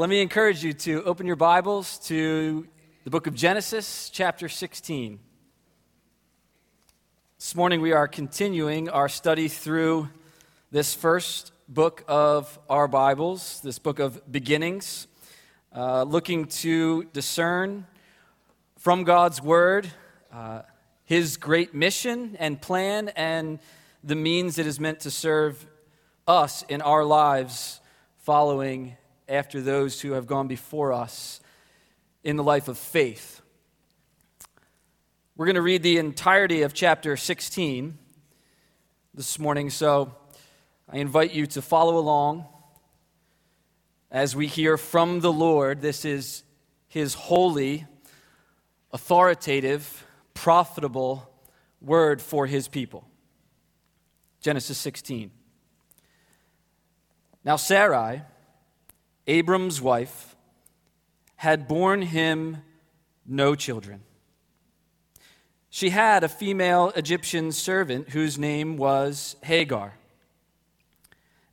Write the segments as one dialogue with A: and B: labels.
A: Let me encourage you to open your Bibles to the book of Genesis, chapter 16. This morning we are continuing our study through this first book of our Bibles, this book of beginnings, uh, looking to discern from God's Word uh, His great mission and plan and the means it is meant to serve us in our lives following after those who have gone before us in the life of faith. We're going to read the entirety of chapter 16 this morning, so I invite you to follow along as we hear from the Lord. This is his holy, authoritative, profitable word for his people. Genesis 16. Now, Sarai Abram's wife, had borne him no children. She had a female Egyptian servant whose name was Hagar.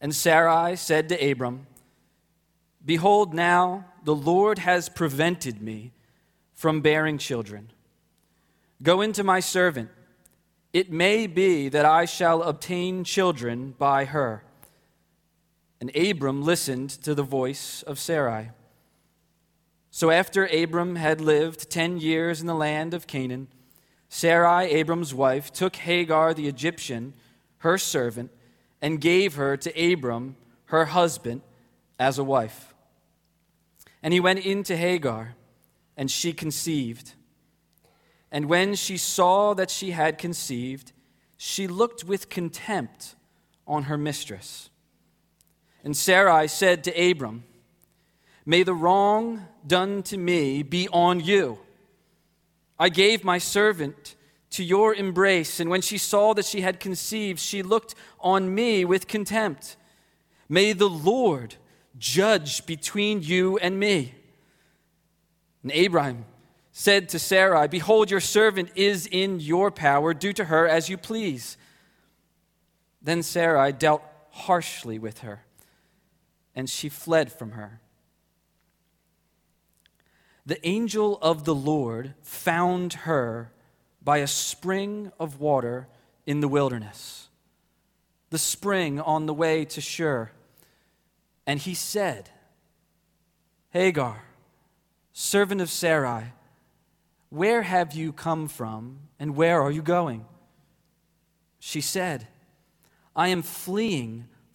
A: And Sarai said to Abram, Behold, now the Lord has prevented me from bearing children. Go into my servant. It may be that I shall obtain children by her. And Abram listened to the voice of Sarai. So after Abram had lived ten years in the land of Canaan, Sarai, Abram's wife, took Hagar the Egyptian, her servant, and gave her to Abram, her husband, as a wife. And he went in to Hagar, and she conceived. And when she saw that she had conceived, she looked with contempt on her mistress. And Sarai said to Abram, May the wrong done to me be on you. I gave my servant to your embrace, and when she saw that she had conceived, she looked on me with contempt. May the Lord judge between you and me. And Abraham said to Sarai, Behold, your servant is in your power. Do to her as you please. Then Sarai dealt harshly with her and she fled from her. The angel of the Lord found her by a spring of water in the wilderness, the spring on the way to Shur. And he said, Hagar, servant of Sarai, where have you come from and where are you going? She said, I am fleeing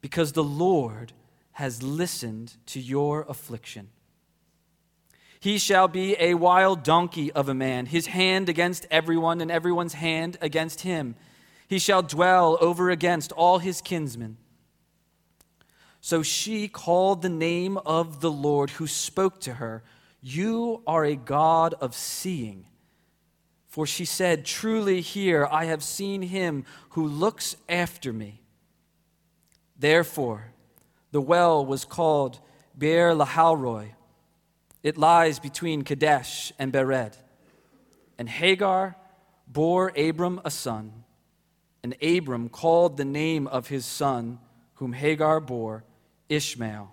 A: because the Lord has listened to your affliction. He shall be a wild donkey of a man, his hand against everyone, and everyone's hand against him. He shall dwell over against all his kinsmen. So she called the name of the Lord who spoke to her, You are a God of seeing. For she said, Truly here I have seen him who looks after me. Therefore, the well was called Beer-lahai-roi. It lies between Kadesh and Bered. And Hagar bore Abram a son, and Abram called the name of his son, whom Hagar bore, Ishmael.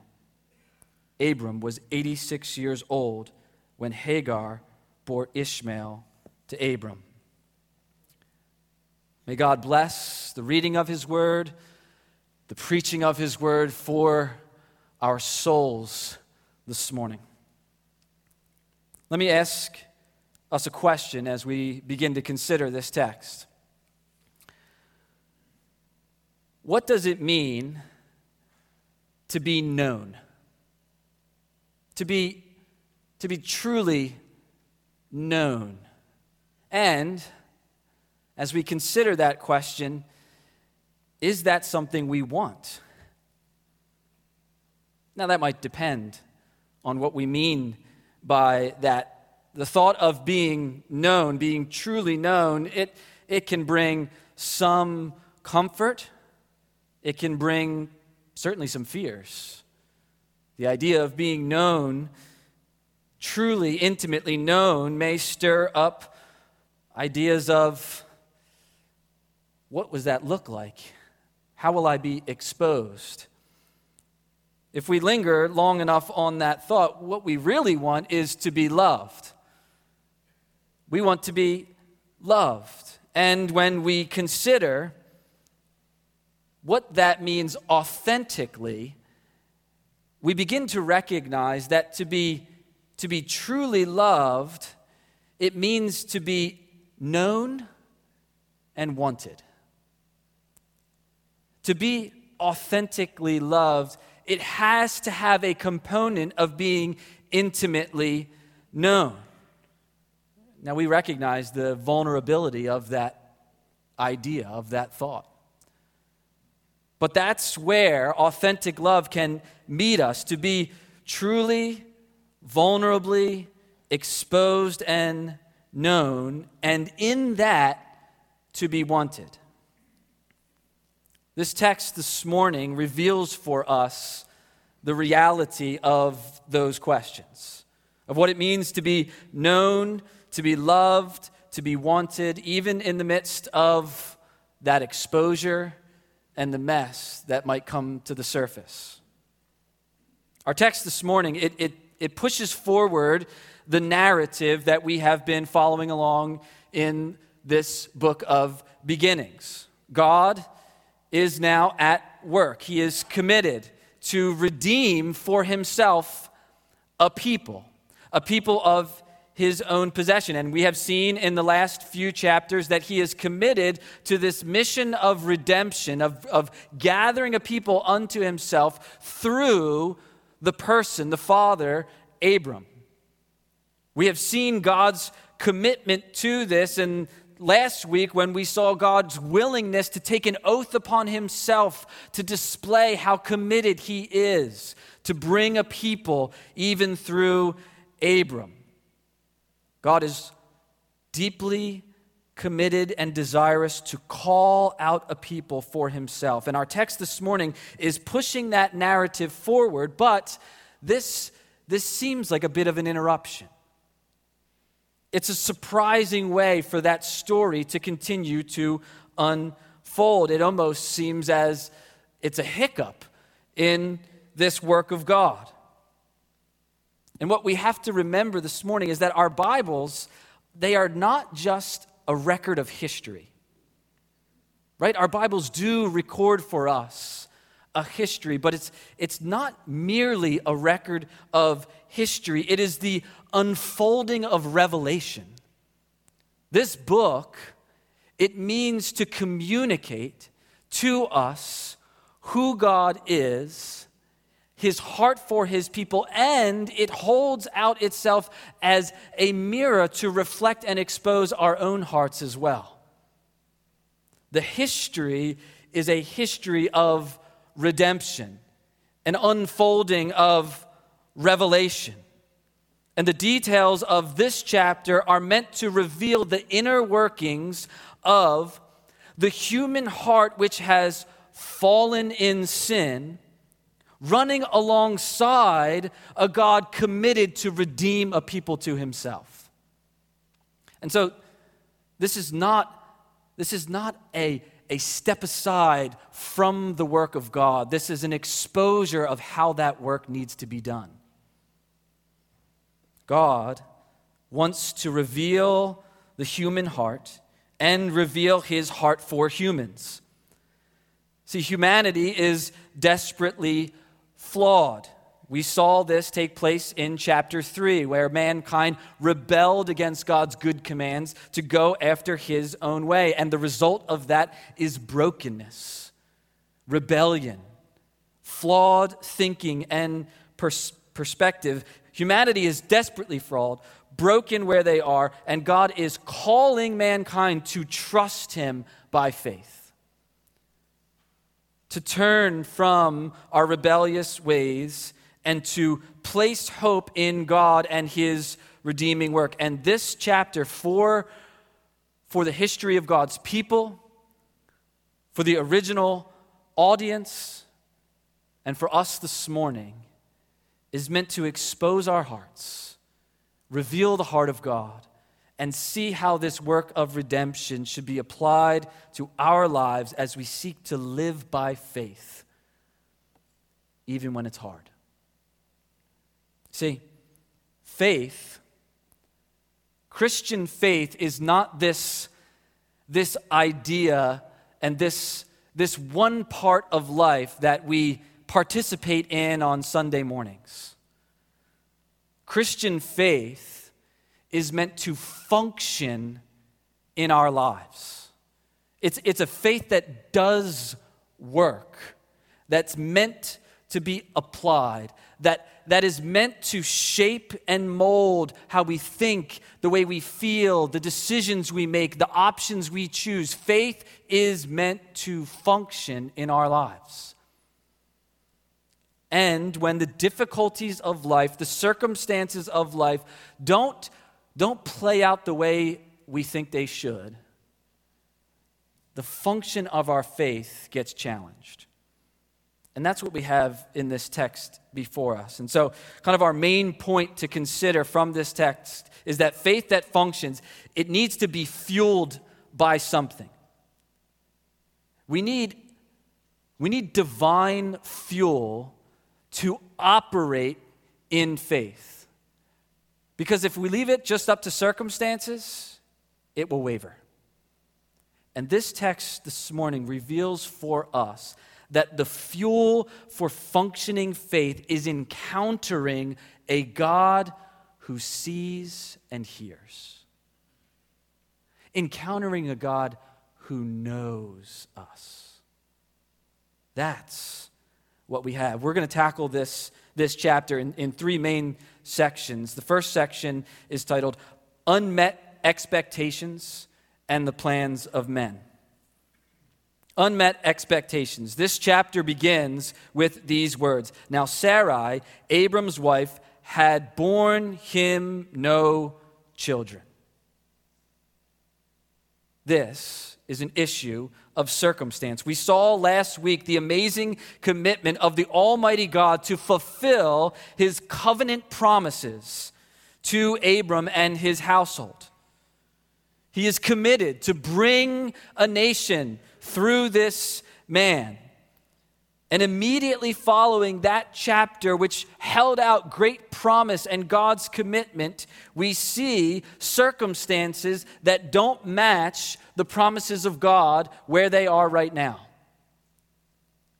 A: Abram was 86 years old when Hagar bore Ishmael to Abram. May God bless the reading of his word the preaching of His word for our souls this morning. Let me ask us a question as we begin to consider this text. What does it mean to be known? To be, to be truly known? And as we consider that question, is that something we want? Now, that might depend on what we mean by that. The thought of being known, being truly known, it, it can bring some comfort, it can bring certainly some fears. The idea of being known, truly intimately known, may stir up ideas of what does that look like? How will I be exposed? If we linger long enough on that thought, what we really want is to be loved. We want to be loved. And when we consider what that means authentically, we begin to recognize that to be, to be truly loved, it means to be known and wanted. To be authentically loved, it has to have a component of being intimately known. Now, we recognize the vulnerability of that idea, of that thought. But that's where authentic love can meet us to be truly, vulnerably exposed and known, and in that, to be wanted. This text this morning reveals for us the reality of those questions, of what it means to be known, to be loved, to be wanted, even in the midst of that exposure and the mess that might come to the surface. Our text this morning, it, it, it pushes forward the narrative that we have been following along in this book of beginnings. God is now at work. He is committed to redeem for himself a people, a people of his own possession. And we have seen in the last few chapters that he is committed to this mission of redemption, of, of gathering a people unto himself through the person, the father, Abram. We have seen God's commitment to this and last week when we saw God's willingness to take an oath upon himself to display how committed he is to bring a people even through Abram. God is deeply committed and desirous to call out a people for himself. And our text this morning is pushing that narrative forward, but this, this seems like a bit of an interruption. It's a surprising way for that story to continue to unfold. It almost seems as it's a hiccup in this work of God. And what we have to remember this morning is that our Bibles, they are not just a record of history. Right? Our Bibles do record for us a history, but it's, it's not merely a record of history, it is the unfolding of revelation. This book, it means to communicate to us who God is, his heart for his people, and it holds out itself as a mirror to reflect and expose our own hearts as well. The history is a history of redemption, an unfolding of revelation. And the details of this chapter are meant to reveal the inner workings of the human heart which has fallen in sin, running alongside a God committed to redeem a people to himself. And so this is not this is not a, a step aside from the work of God. This is an exposure of how that work needs to be done. God wants to reveal the human heart and reveal his heart for humans. See, humanity is desperately flawed. We saw this take place in chapter 3, where mankind rebelled against God's good commands to go after his own way. And the result of that is brokenness, rebellion, flawed thinking, and pers- perspective. Humanity is desperately flawed, broken where they are, and God is calling mankind to trust Him by faith. To turn from our rebellious ways and to place hope in God and His redeeming work. And this chapter, for, for the history of God's people, for the original audience, and for us this morning, is meant to expose our hearts, reveal the heart of God, and see how this work of redemption should be applied to our lives as we seek to live by faith, even when it's hard. See, faith, Christian faith, is not this, this idea and this, this one part of life that we participate in on Sunday mornings. Christian faith is meant to function in our lives. It's, it's a faith that does work, that's meant to be applied, that, that is meant to shape and mold how we think, the way we feel, the decisions we make, the options we choose. Faith is meant to function in our lives. And when the difficulties of life, the circumstances of life don't, don't play out the way we think they should, the function of our faith gets challenged. And that's what we have in this text before us. And so, kind of our main point to consider from this text is that faith that functions, it needs to be fueled by something. We need, we need divine fuel to operate in faith. Because if we leave it just up to circumstances, it will waver. And this text this morning reveals for us that the fuel for functioning faith is encountering a God who sees and hears, encountering a God who knows us. That's what we have. We're going to tackle this, this chapter in, in three main sections. The first section is titled Unmet Expectations and the Plans of Men unmet expectations. This chapter begins with these words Now, Sarai, Abram's wife, had borne him no children. This is an issue of circumstance. We saw last week the amazing commitment of the Almighty God to fulfill his covenant promises to Abram and his household. He is committed to bring a nation through this man. And immediately following that chapter, which held out great promise and God's commitment, we see circumstances that don't match the promises of God where they are right now.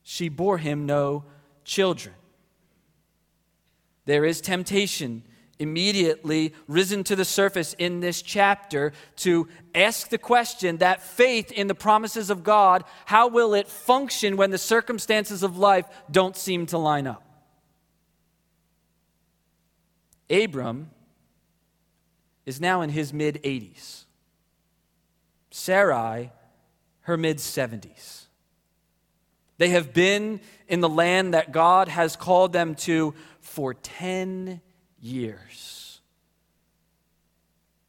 A: She bore him no children. There is temptation immediately risen to the surface in this chapter to ask the question that faith in the promises of God, how will it function when the circumstances of life don't seem to line up? Abram is now in his mid 80s. Sarai, her mid 70s. They have been in the land that God has called them to for 10 years.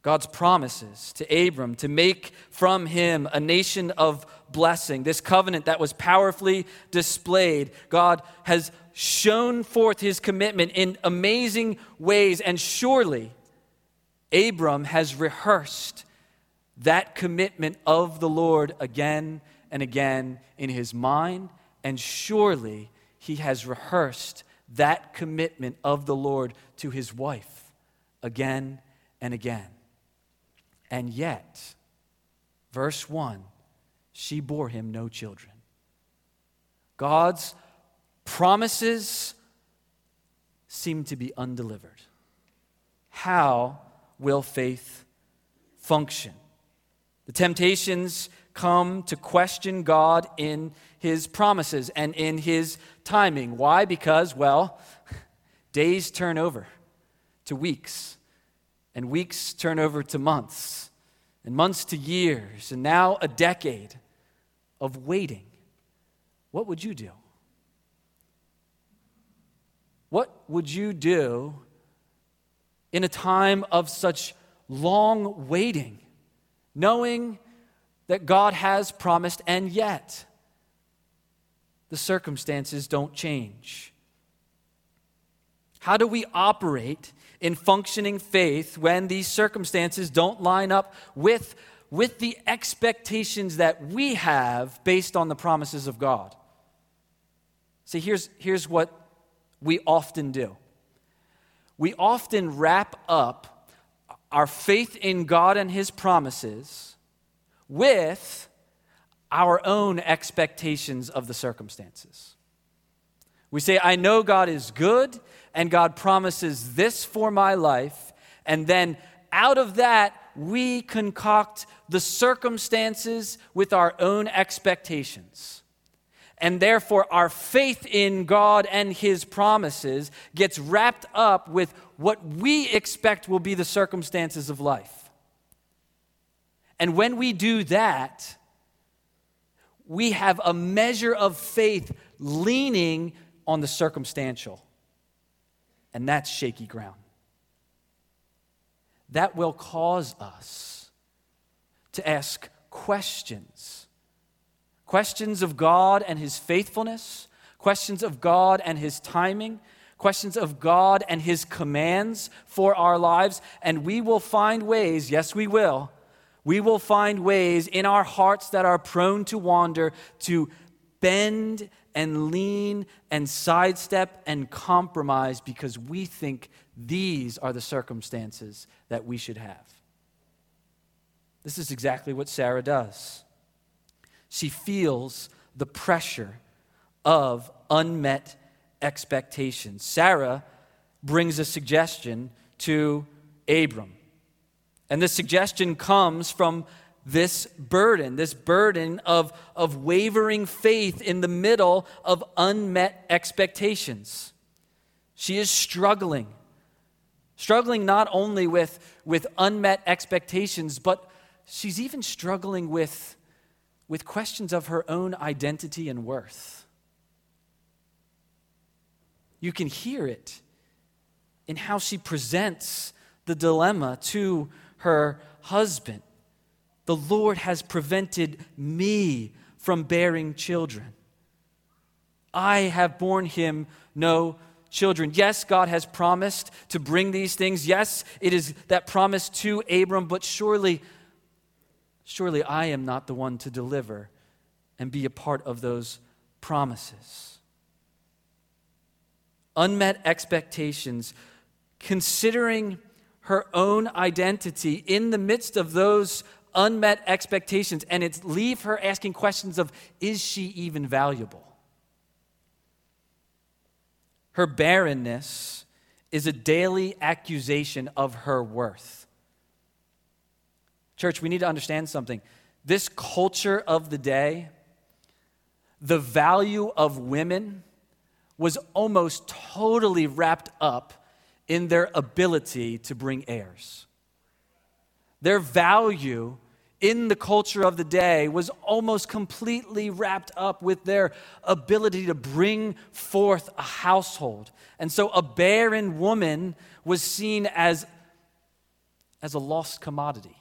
A: God's promises to Abram to make from him a nation of blessing, this covenant that was powerfully displayed, God has shown forth his commitment in amazing ways, and surely Abram has rehearsed that commitment of the Lord again and again in his mind, and surely he has rehearsed that commitment of the Lord to his wife again and again. And yet, verse 1 she bore him no children. God's promises seem to be undelivered. How will faith function? The temptations come to question God in his promises and in his timing. Why? Because, well, days turn over to weeks, and weeks turn over to months, and months to years, and now a decade of waiting. What would you do? What would you do in a time of such long waiting, knowing that God has promised, and yet the circumstances don't change? How do we operate in functioning faith when these circumstances don't line up with, with the expectations that we have based on the promises of God? See, here's, here's what we often do we often wrap up our faith in God and His promises with our own expectations of the circumstances. We say, I know God is good and God promises this for my life. And then out of that, we concoct the circumstances with our own expectations. And therefore, our faith in God and His promises gets wrapped up with what we expect will be the circumstances of life. And when we do that, we have a measure of faith leaning on the circumstantial. And that's shaky ground. That will cause us to ask questions questions of God and His faithfulness, questions of God and His timing, questions of God and His commands for our lives. And we will find ways, yes, we will, we will find ways in our hearts that are prone to wander to bend and lean and sidestep and compromise because we think these are the circumstances that we should have. This is exactly what Sarah does. She feels the pressure of unmet expectations. Sarah brings a suggestion to Abram. And this suggestion comes from this burden, this burden of, of wavering faith in the middle of unmet expectations. She is struggling, struggling not only with, with unmet expectations, but she's even struggling with, with questions of her own identity and worth. You can hear it in how she presents the dilemma to her husband. The Lord has prevented me from bearing children. I have borne him no children. Yes, God has promised to bring these things. Yes, it is that promise to Abram, but surely, surely I am not the one to deliver and be a part of those promises. Unmet expectations, considering her own identity in the midst of those unmet expectations, and it's leave her asking questions of, is she even valuable? Her barrenness is a daily accusation of her worth. Church, we need to understand something. This culture of the day, the value of women was almost totally wrapped up in their ability to bring heirs. Their value in the culture of the day was almost completely wrapped up with their ability to bring forth a household. And so a barren woman was seen as, as a lost commodity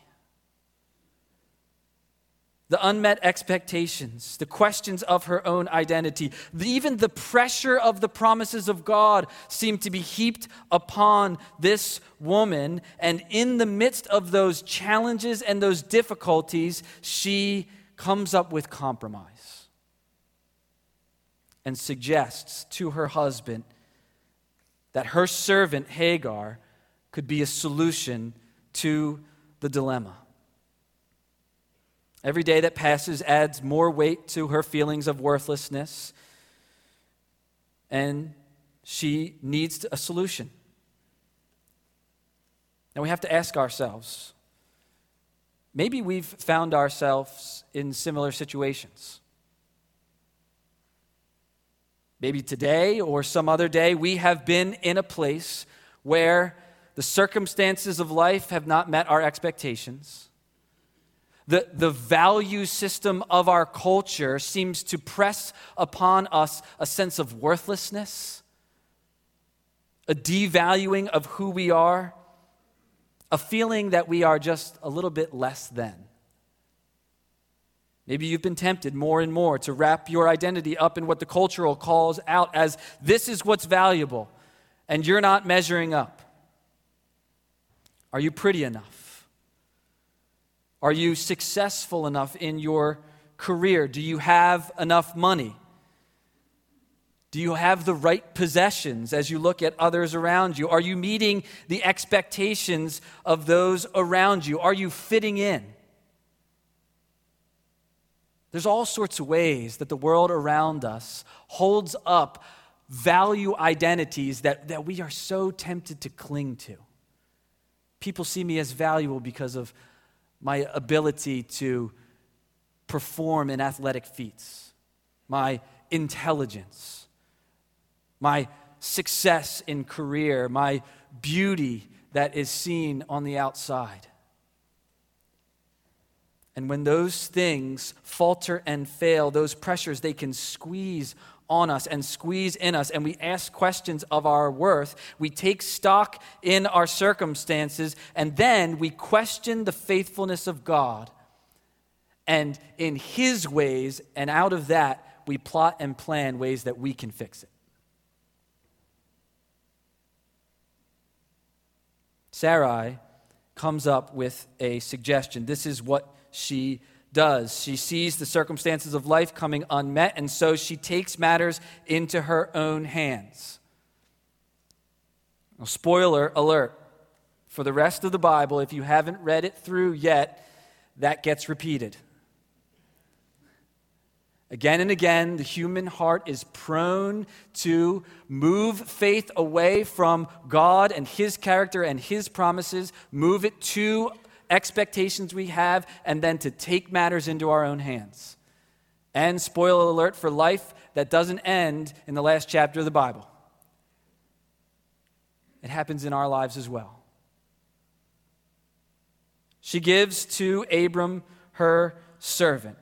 A: the unmet expectations, the questions of her own identity, even the pressure of the promises of God seemed to be heaped upon this woman. And in the midst of those challenges and those difficulties, she comes up with compromise and suggests to her husband that her servant Hagar could be a solution to the dilemma. Every day that passes adds more weight to her feelings of worthlessness, and she needs a solution. Now we have to ask ourselves maybe we've found ourselves in similar situations. Maybe today or some other day, we have been in a place where the circumstances of life have not met our expectations the, the value system of our culture seems to press upon us a sense of worthlessness, a devaluing of who we are, a feeling that we are just a little bit less than. Maybe you've been tempted more and more to wrap your identity up in what the cultural calls out as this is what's valuable, and you're not measuring up. Are you pretty enough? Are you successful enough in your career? Do you have enough money? Do you have the right possessions as you look at others around you? Are you meeting the expectations of those around you? Are you fitting in? There's all sorts of ways that the world around us holds up value identities that, that we are so tempted to cling to. People see me as valuable because of my ability to perform in athletic feats, my intelligence, my success in career, my beauty that is seen on the outside. And when those things falter and fail, those pressures, they can squeeze on us and squeeze in us, and we ask questions of our worth. We take stock in our circumstances, and then we question the faithfulness of God. And in His ways, and out of that, we plot and plan ways that we can fix it. Sarai comes up with a suggestion. This is what she does. She sees the circumstances of life coming unmet, and so she takes matters into her own hands. Spoiler alert for the rest of the Bible, if you haven't read it through yet, that gets repeated. Again and again, the human heart is prone to move faith away from God and His character and His promises, move it to expectations we have, and then to take matters into our own hands. And spoiler alert for life that doesn't end in the last chapter of the Bible. It happens in our lives as well. She gives to Abram her servant.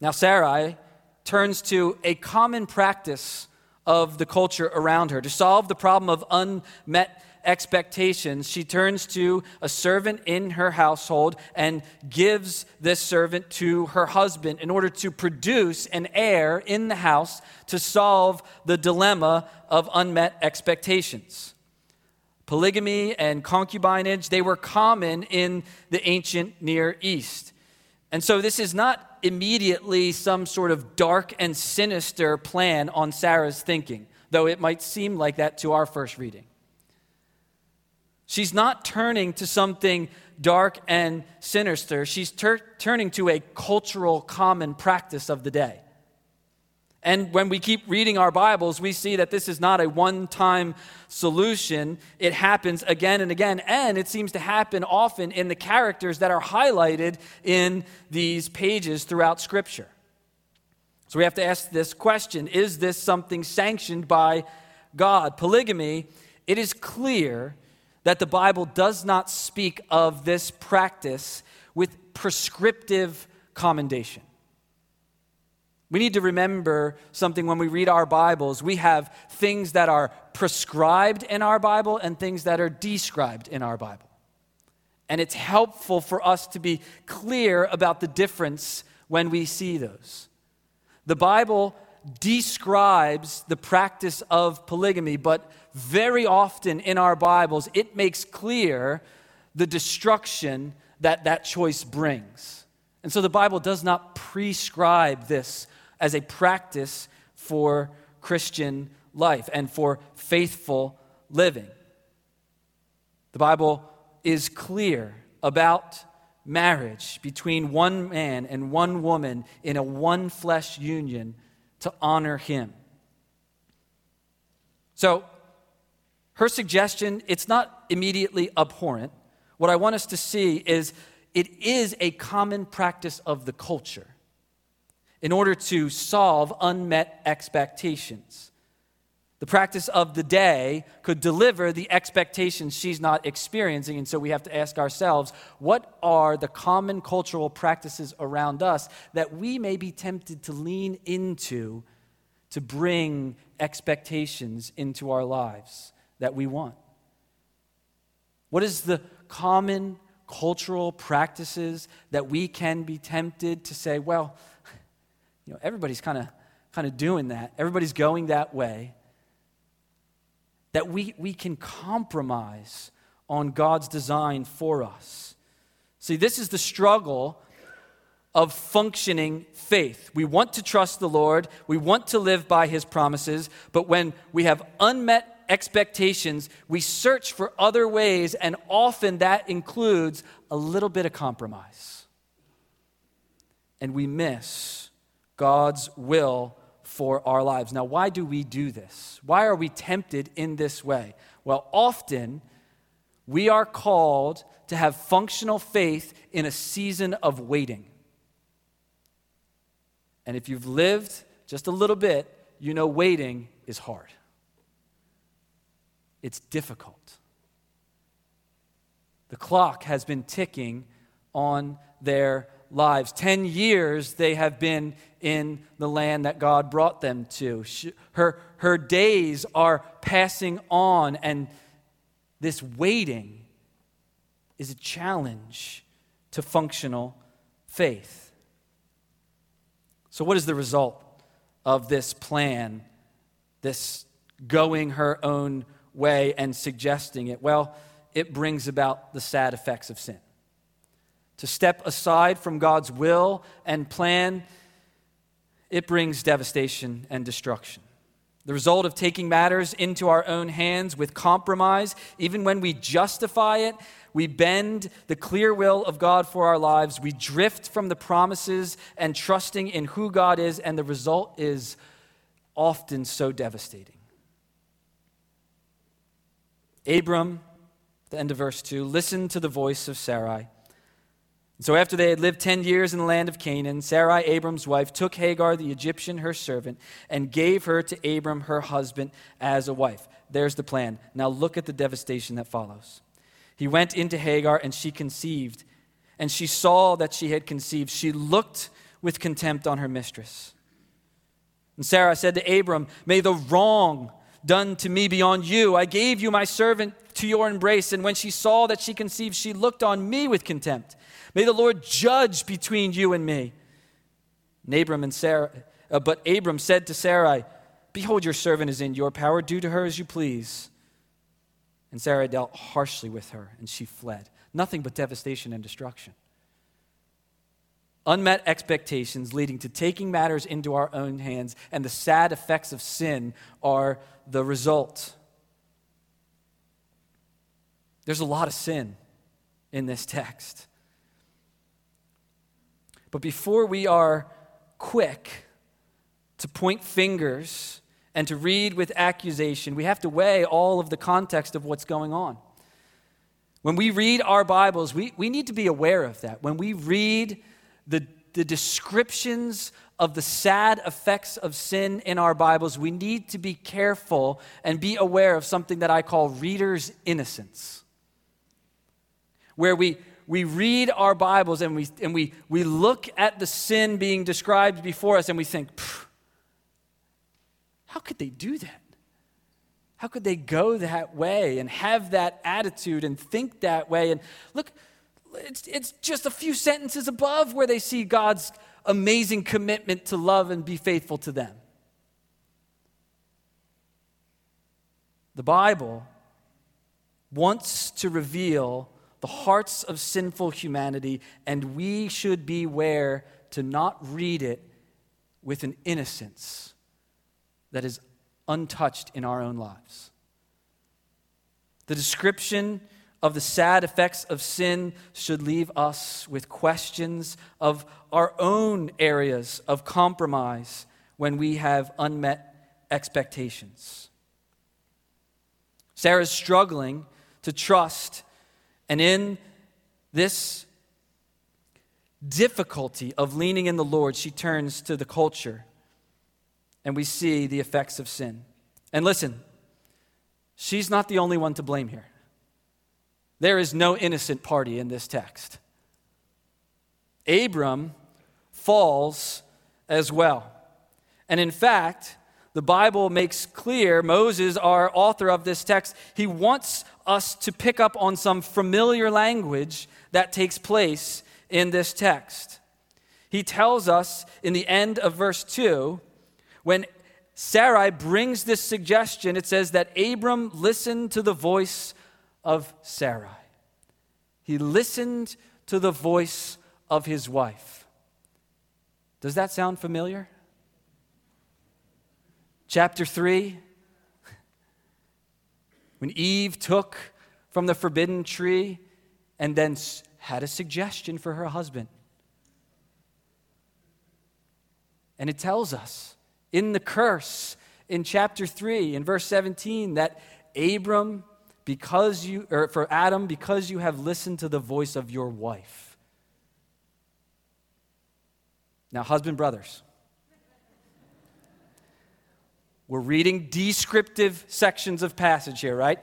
A: Now, Sarai turns to a common practice of the culture around her. To solve the problem of unmet expectations, she turns to a servant in her household and gives this servant to her husband in order to produce an heir in the house to solve the dilemma of unmet expectations. Polygamy and concubinage, they were common in the ancient Near East. And so this is not immediately some sort of dark and sinister plan on Sarah's thinking, though it might seem like that to our first reading. She's not turning to something dark and sinister. She's ter- turning to a cultural common practice of the day. And when we keep reading our Bibles, we see that this is not a one time solution. It happens again and again. And it seems to happen often in the characters that are highlighted in these pages throughout Scripture. So we have to ask this question Is this something sanctioned by God? Polygamy, it is clear that the Bible does not speak of this practice with prescriptive commendation. We need to remember something when we read our Bibles. We have things that are prescribed in our Bible and things that are described in our Bible. And it's helpful for us to be clear about the difference when we see those. The Bible describes the practice of polygamy, but very often in our Bibles, it makes clear the destruction that that choice brings. And so the Bible does not prescribe this as a practice for Christian life and for faithful living. The Bible is clear about marriage between one man and one woman in a one flesh union to honor him. So, her suggestion, it's not immediately abhorrent. What I want us to see is it is a common practice of the culture in order to solve unmet expectations. The practice of the day could deliver the expectations she's not experiencing. And so we have to ask ourselves what are the common cultural practices around us that we may be tempted to lean into to bring expectations into our lives? that we want? What is the common cultural practices that we can be tempted to say, well, you know, everybody's kind of kind of doing that. Everybody's going that way. That we, we can compromise on God's design for us. See, this is the struggle of functioning faith. We want to trust the Lord, we want to live by his promises, but when we have unmet expectations, we search for other ways, and often that includes a little bit of compromise. And we miss God's will for our lives. Now, why do we do this? Why are we tempted in this way? Well, often we are called to have functional faith in a season of waiting. And if you've lived just a little bit, you know waiting is hard. It's difficult. The clock has been ticking on their lives. Ten years they have been in the land that God brought them to. She, her, her days are passing on, and this waiting is a challenge to functional faith. So, what is the result of this plan, this going her own way and suggesting it? Well, it brings about the sad effects of sin. To step aside from God's will and plan, it brings devastation and destruction. The result of taking matters into our own hands with compromise, even when we justify it we bend the clear will of God for our lives. We drift from the promises and trusting in who God is, and the result is often so devastating. Abram, the end of verse 2, listened to the voice of Sarai. So after they had lived 10 years in the land of Canaan, Sarai, Abram's wife, took Hagar, the Egyptian, her servant, and gave her to Abram, her husband, as a wife. There's the plan. Now look at the devastation that follows. He went into Hagar, and she conceived. And she saw that she had conceived. She looked with contempt on her mistress. And Sarah said to Abram, May the wrong done to me be on you. I gave you my servant to your embrace. And when she saw that she conceived, she looked on me with contempt. May the Lord judge between you and me. And Abram and Sarah, uh, but Abram said to Sarai, Behold, your servant is in your power. Do to her as you please. And Sarah dealt harshly with her, and she fled. Nothing but devastation and destruction. Unmet expectations leading to taking matters into our own hands, and the sad effects of sin are the result. There's a lot of sin in this text. But before we are quick to point fingers and to read with accusation, we have to weigh all of the context of what's going on. When we read our Bibles, we, we need to be aware of that. When we read the, the descriptions of the sad effects of sin in our Bibles, we need to be careful and be aware of something that I call reader's innocence. Where we, we read our Bibles and, we, and we, we look at the sin being described before us and we think, how could they do that? How could they go that way and have that attitude and think that way? And look, it's, it's just a few sentences above where they see God's amazing commitment to love and be faithful to them. The Bible wants to reveal the hearts of sinful humanity, and we should beware to not read it with an innocence that is untouched in our own lives. The description of the sad effects of sin should leave us with questions of our own areas of compromise when we have unmet expectations. Sarah's struggling to trust, and in this difficulty of leaning in the Lord, she turns to the culture and we see the effects of sin. And listen, she's not the only one to blame here. There is no innocent party in this text. Abram falls as well. And in fact, the Bible makes clear, Moses, our author of this text, he wants us to pick up on some familiar language that takes place in this text. He tells us in the end of verse 2 when Sarai brings this suggestion, it says that Abram listened to the voice of Sarai. He listened to the voice of his wife. Does that sound familiar? Chapter 3, when Eve took from the forbidden tree and then had a suggestion for her husband. And it tells us in the curse in chapter 3 in verse 17 that Abram because you or for Adam because you have listened to the voice of your wife. Now husband brothers we're reading descriptive sections of passage here, right?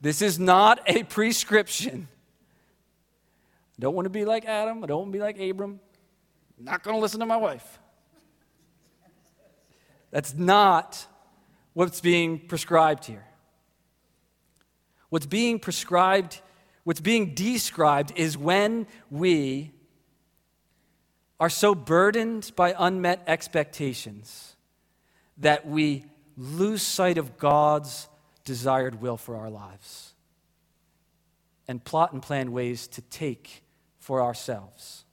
A: This is not a prescription. I don't want to be like Adam. I don't want to be like Abram. I'm not going to listen to my wife. That's not what's being prescribed here. What's being prescribed, what's being described is when we are so burdened by unmet expectations that we lose sight of God's desired will for our lives and plot and plan ways to take for ourselves.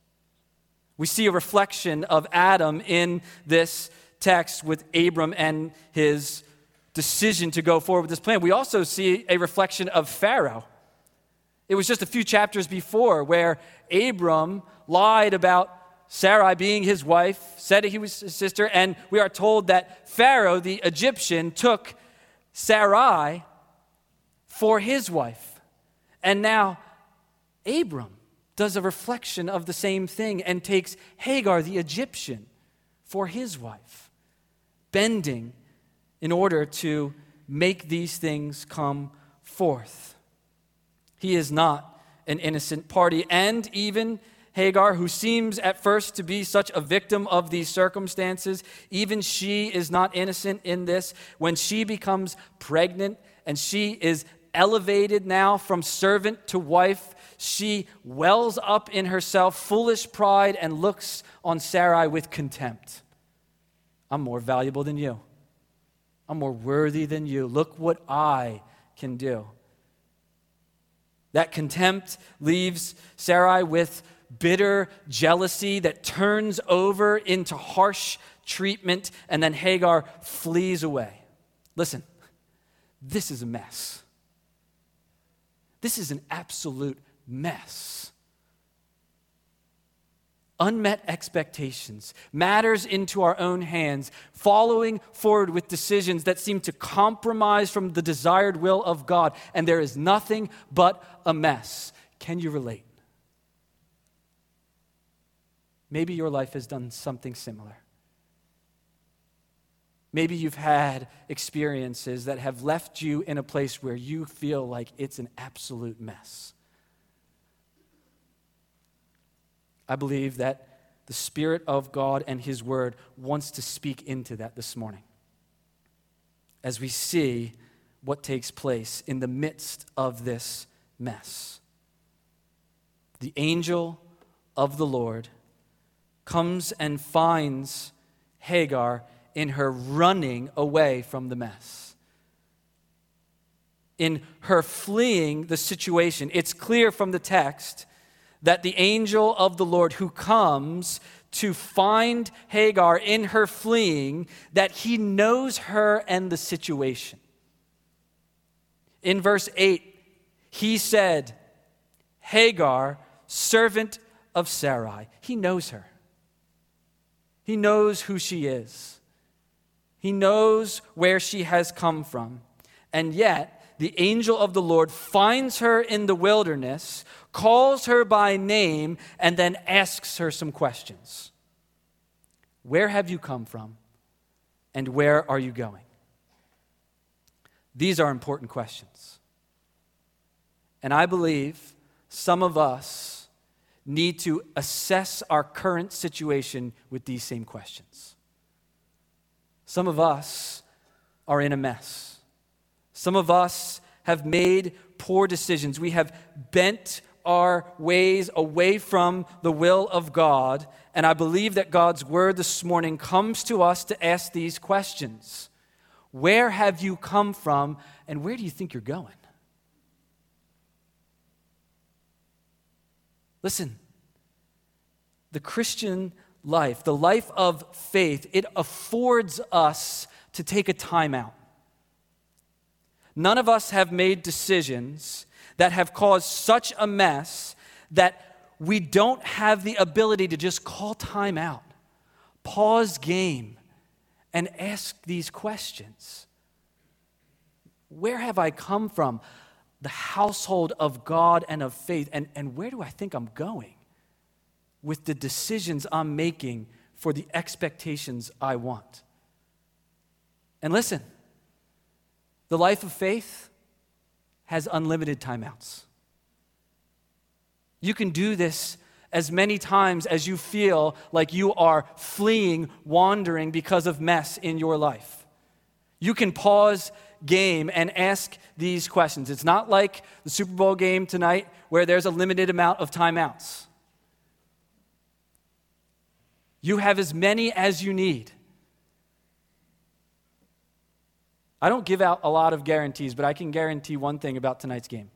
A: We see a reflection of Adam in this text with Abram and his decision to go forward with this plan. We also see a reflection of Pharaoh. It was just a few chapters before where Abram lied about Sarai, being his wife, said he was his sister, and we are told that Pharaoh, the Egyptian, took Sarai for his wife. And now Abram does a reflection of the same thing and takes Hagar, the Egyptian, for his wife, bending in order to make these things come forth. He is not an innocent party, and even Hagar, who seems at first to be such a victim of these circumstances, even she is not innocent in this. When she becomes pregnant and she is elevated now from servant to wife, she wells up in herself foolish pride and looks on Sarai with contempt. I'm more valuable than you. I'm more worthy than you. Look what I can do. That contempt leaves Sarai with bitter jealousy that turns over into harsh treatment, and then Hagar flees away. Listen, this is a mess. This is an absolute mess. Unmet expectations, matters into our own hands, following forward with decisions that seem to compromise from the desired will of God, and there is nothing but a mess. Can you relate? Maybe your life has done something similar. Maybe you've had experiences that have left you in a place where you feel like it's an absolute mess. I believe that the Spirit of God and His Word wants to speak into that this morning as we see what takes place in the midst of this mess. The angel of the Lord comes and finds Hagar in her running away from the mess. In her fleeing the situation, it's clear from the text that the angel of the Lord who comes to find Hagar in her fleeing, that he knows her and the situation. In verse 8, he said, Hagar, servant of Sarai. He knows her. He knows who she is, He knows where she has come from. And yet, the angel of the Lord finds her in the wilderness, calls her by name, and then asks her some questions Where have you come from? And where are you going? These are important questions. And I believe some of us need to assess our current situation with these same questions. Some of us are in a mess. Some of us have made poor decisions. We have bent our ways away from the will of God. And I believe that God's word this morning comes to us to ask these questions Where have you come from, and where do you think you're going? Listen, the Christian life, the life of faith, it affords us to take a time out. None of us have made decisions that have caused such a mess that we don't have the ability to just call time out, pause game, and ask these questions Where have I come from? The household of God and of faith, and, and where do I think I'm going with the decisions I'm making for the expectations I want? And listen, the life of faith has unlimited timeouts. You can do this as many times as you feel like you are fleeing, wandering because of mess in your life. You can pause game and ask these questions. It's not like the Super Bowl game tonight where there's a limited amount of timeouts. You have as many as you need. I don't give out a lot of guarantees, but I can guarantee one thing about tonight's game.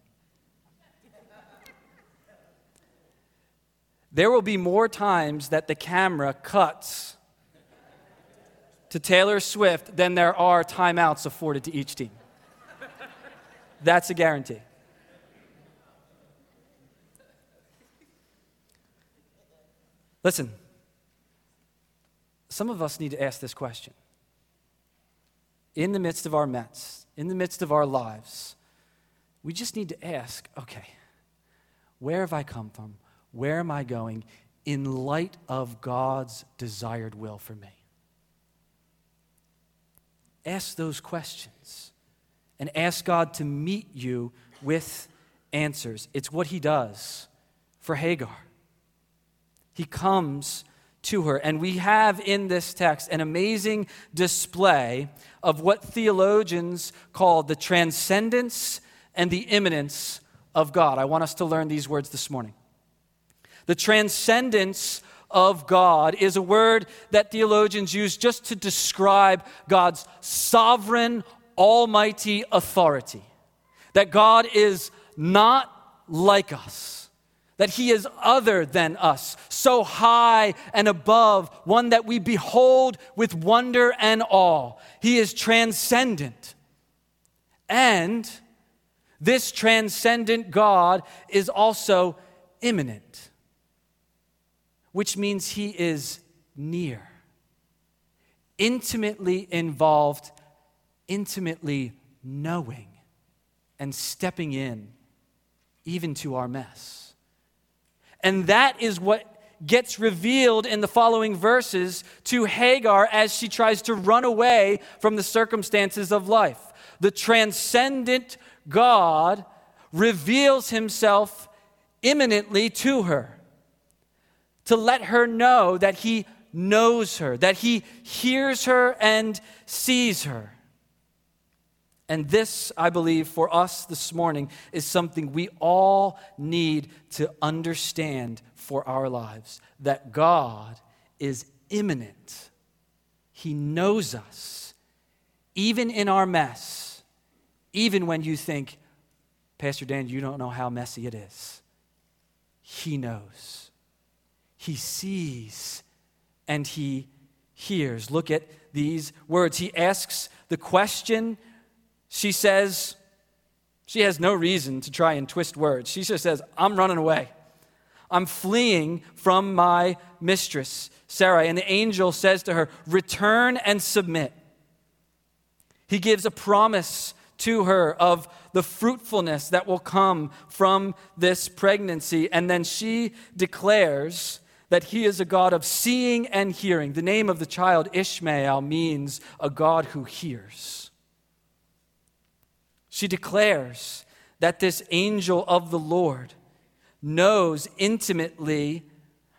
A: There will be more times that the camera cuts to Taylor Swift than there are timeouts afforded to each team. That's a guarantee. Listen, some of us need to ask this question in the midst of our mess, in the midst of our lives, we just need to ask okay, where have I come from? Where am I going in light of God's desired will for me? Ask those questions and ask God to meet you with answers. It's what He does for Hagar. He comes to her. And we have in this text an amazing display of what theologians call the transcendence and the immanence of God. I want us to learn these words this morning. The transcendence of God is a word that theologians use just to describe God's sovereign, almighty authority. That God is not like us that he is other than us, so high and above, one that we behold with wonder and awe. He is transcendent. And this transcendent God is also immanent, which means he is near, intimately involved, intimately knowing, and stepping in even to our mess. And that is what gets revealed in the following verses to Hagar as she tries to run away from the circumstances of life. The transcendent God reveals himself immanently to her to let her know that he knows her, that he hears her and sees her. And this, I believe, for us this morning is something we all need to understand for our lives that God is immanent. He knows us, even in our mess, even when you think, Pastor Dan, you don't know how messy it is. He knows. He sees and he hears. Look at these words. He asks the question she says, she has no reason to try and twist words. She just says, I'm running away. I'm fleeing from my mistress, Sarai. And the angel says to her, Return and submit. He gives a promise to her of the fruitfulness that will come from this pregnancy. And then she declares that he is a God of seeing and hearing. The name of the child, Ishmael, means a God who hears. She declares that this angel of the Lord knows intimately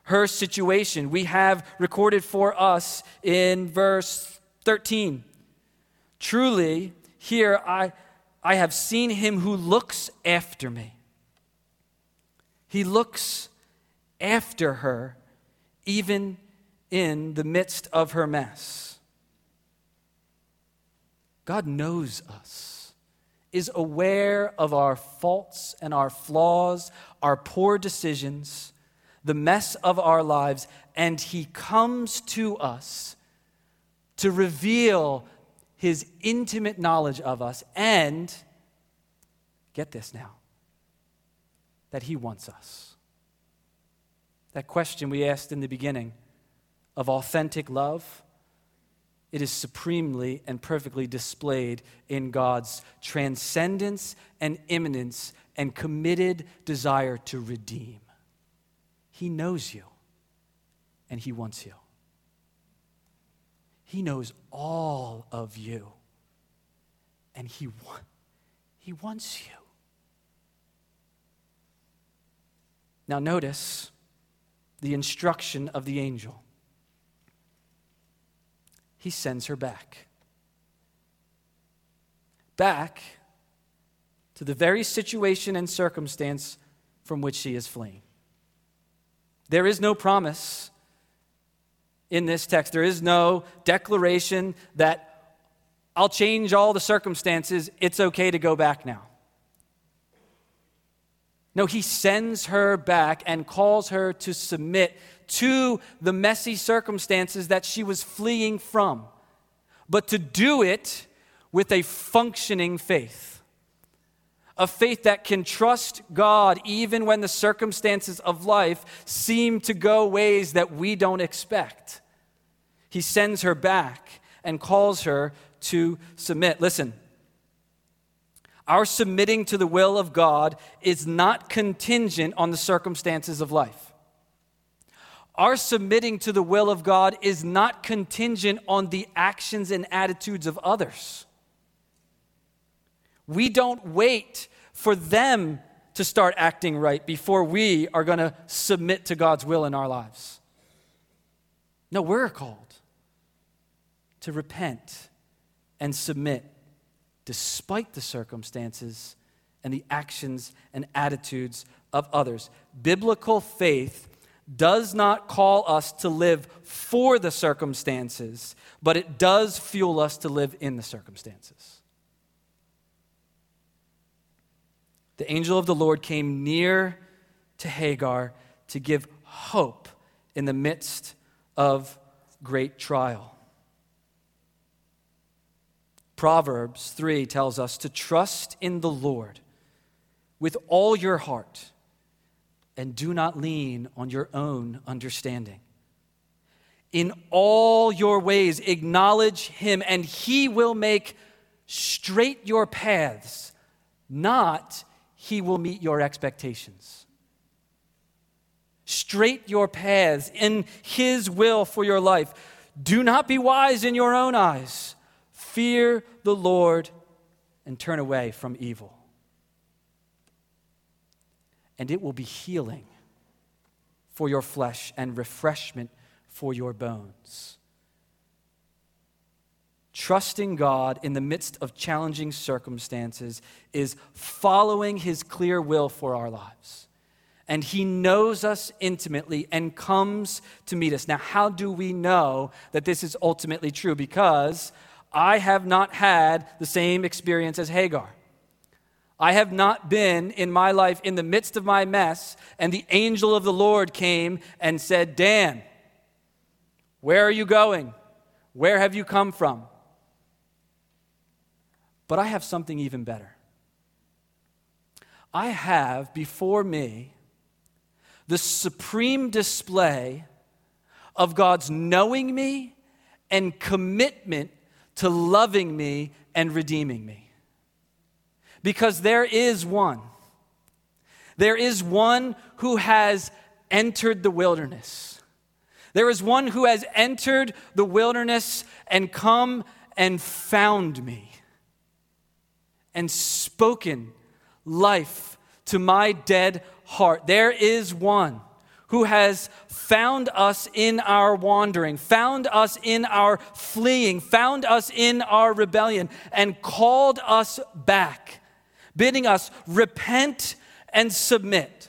A: her situation. We have recorded for us in verse 13. Truly, here I, I have seen him who looks after me. He looks after her, even in the midst of her mess. God knows us, is aware of our faults and our flaws, our poor decisions, the mess of our lives, and He comes to us to reveal His intimate knowledge of us and, get this now, that He wants us. That question we asked in the beginning of authentic love, it is supremely and perfectly displayed in God's transcendence and immanence and committed desire to redeem. He knows you and He wants you. He knows all of you and He, wa- he wants you. Now, notice the instruction of the angel. He sends her back. Back to the very situation and circumstance from which she is fleeing. There is no promise in this text. There is no declaration that I'll change all the circumstances. It's okay to go back now. No, he sends her back and calls her to submit to the messy circumstances that she was fleeing from, but to do it with a functioning faith. A faith that can trust God even when the circumstances of life seem to go ways that we don't expect. He sends her back and calls her to submit. Listen, our submitting to the will of God is not contingent on the circumstances of life. Our submitting to the will of God is not contingent on the actions and attitudes of others. We don't wait for them to start acting right before we are going to submit to God's will in our lives. No, we're called to repent and submit despite the circumstances and the actions and attitudes of others. Biblical faith does not call us to live for the circumstances, but it does fuel us to live in the circumstances. The angel of the Lord came near to Hagar to give hope in the midst of great trial. Proverbs 3 tells us to trust in the Lord with all your heart and do not lean on your own understanding. In all your ways, acknowledge him, and he will make straight your paths, not he will meet your expectations. Straight your paths in his will for your life. Do not be wise in your own eyes. Fear the Lord and turn away from evil. And it will be healing for your flesh and refreshment for your bones. Trusting God in the midst of challenging circumstances is following His clear will for our lives. And He knows us intimately and comes to meet us. Now, how do we know that this is ultimately true? Because I have not had the same experience as Hagar. I have not been in my life in the midst of my mess, and the angel of the Lord came and said, Dan, where are you going? Where have you come from? But I have something even better. I have before me the supreme display of God's knowing me and commitment to loving me and redeeming me. Because there is one. There is one who has entered the wilderness. There is one who has entered the wilderness and come and found me and spoken life to my dead heart. There is one who has found us in our wandering, found us in our fleeing, found us in our rebellion, and called us back, bidding us repent and submit.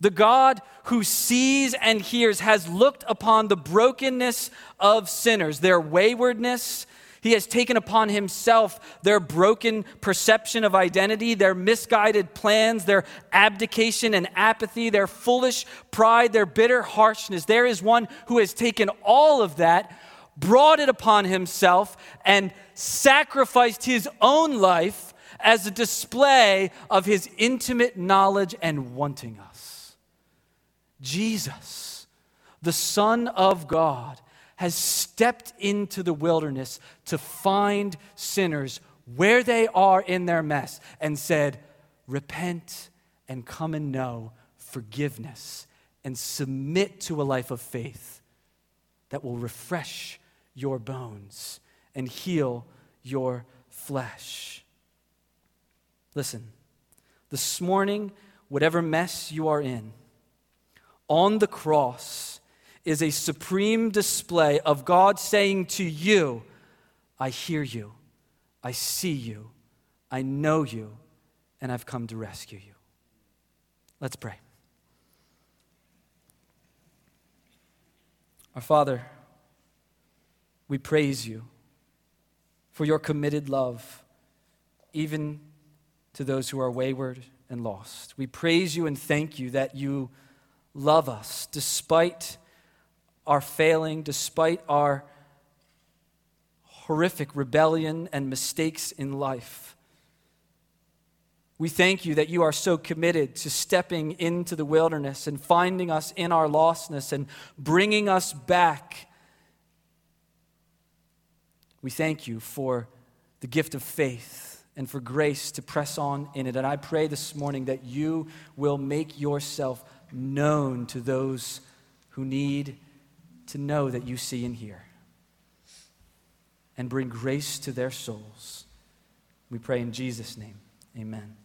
A: The God who sees and hears has looked upon the brokenness of sinners, their waywardness, he has taken upon himself their broken perception of identity, their misguided plans, their abdication and apathy, their foolish pride, their bitter harshness. There is one who has taken all of that, brought it upon himself, and sacrificed his own life as a display of his intimate knowledge and wanting us. Jesus, the Son of God, has stepped into the wilderness to find sinners where they are in their mess and said, Repent and come and know forgiveness and submit to a life of faith that will refresh your bones and heal your flesh. Listen, this morning, whatever mess you are in, on the cross, is a supreme display of God saying to you, I hear you, I see you, I know you, and I've come to rescue you. Let's pray. Our Father, we praise you for your committed love, even to those who are wayward and lost. We praise you and thank you that you love us despite our failing, despite our horrific rebellion and mistakes in life. We thank you that you are so committed to stepping into the wilderness and finding us in our lostness and bringing us back. We thank you for the gift of faith and for grace to press on in it. And I pray this morning that you will make yourself known to those who need to know that you see and hear and bring grace to their souls. We pray in Jesus' name. Amen.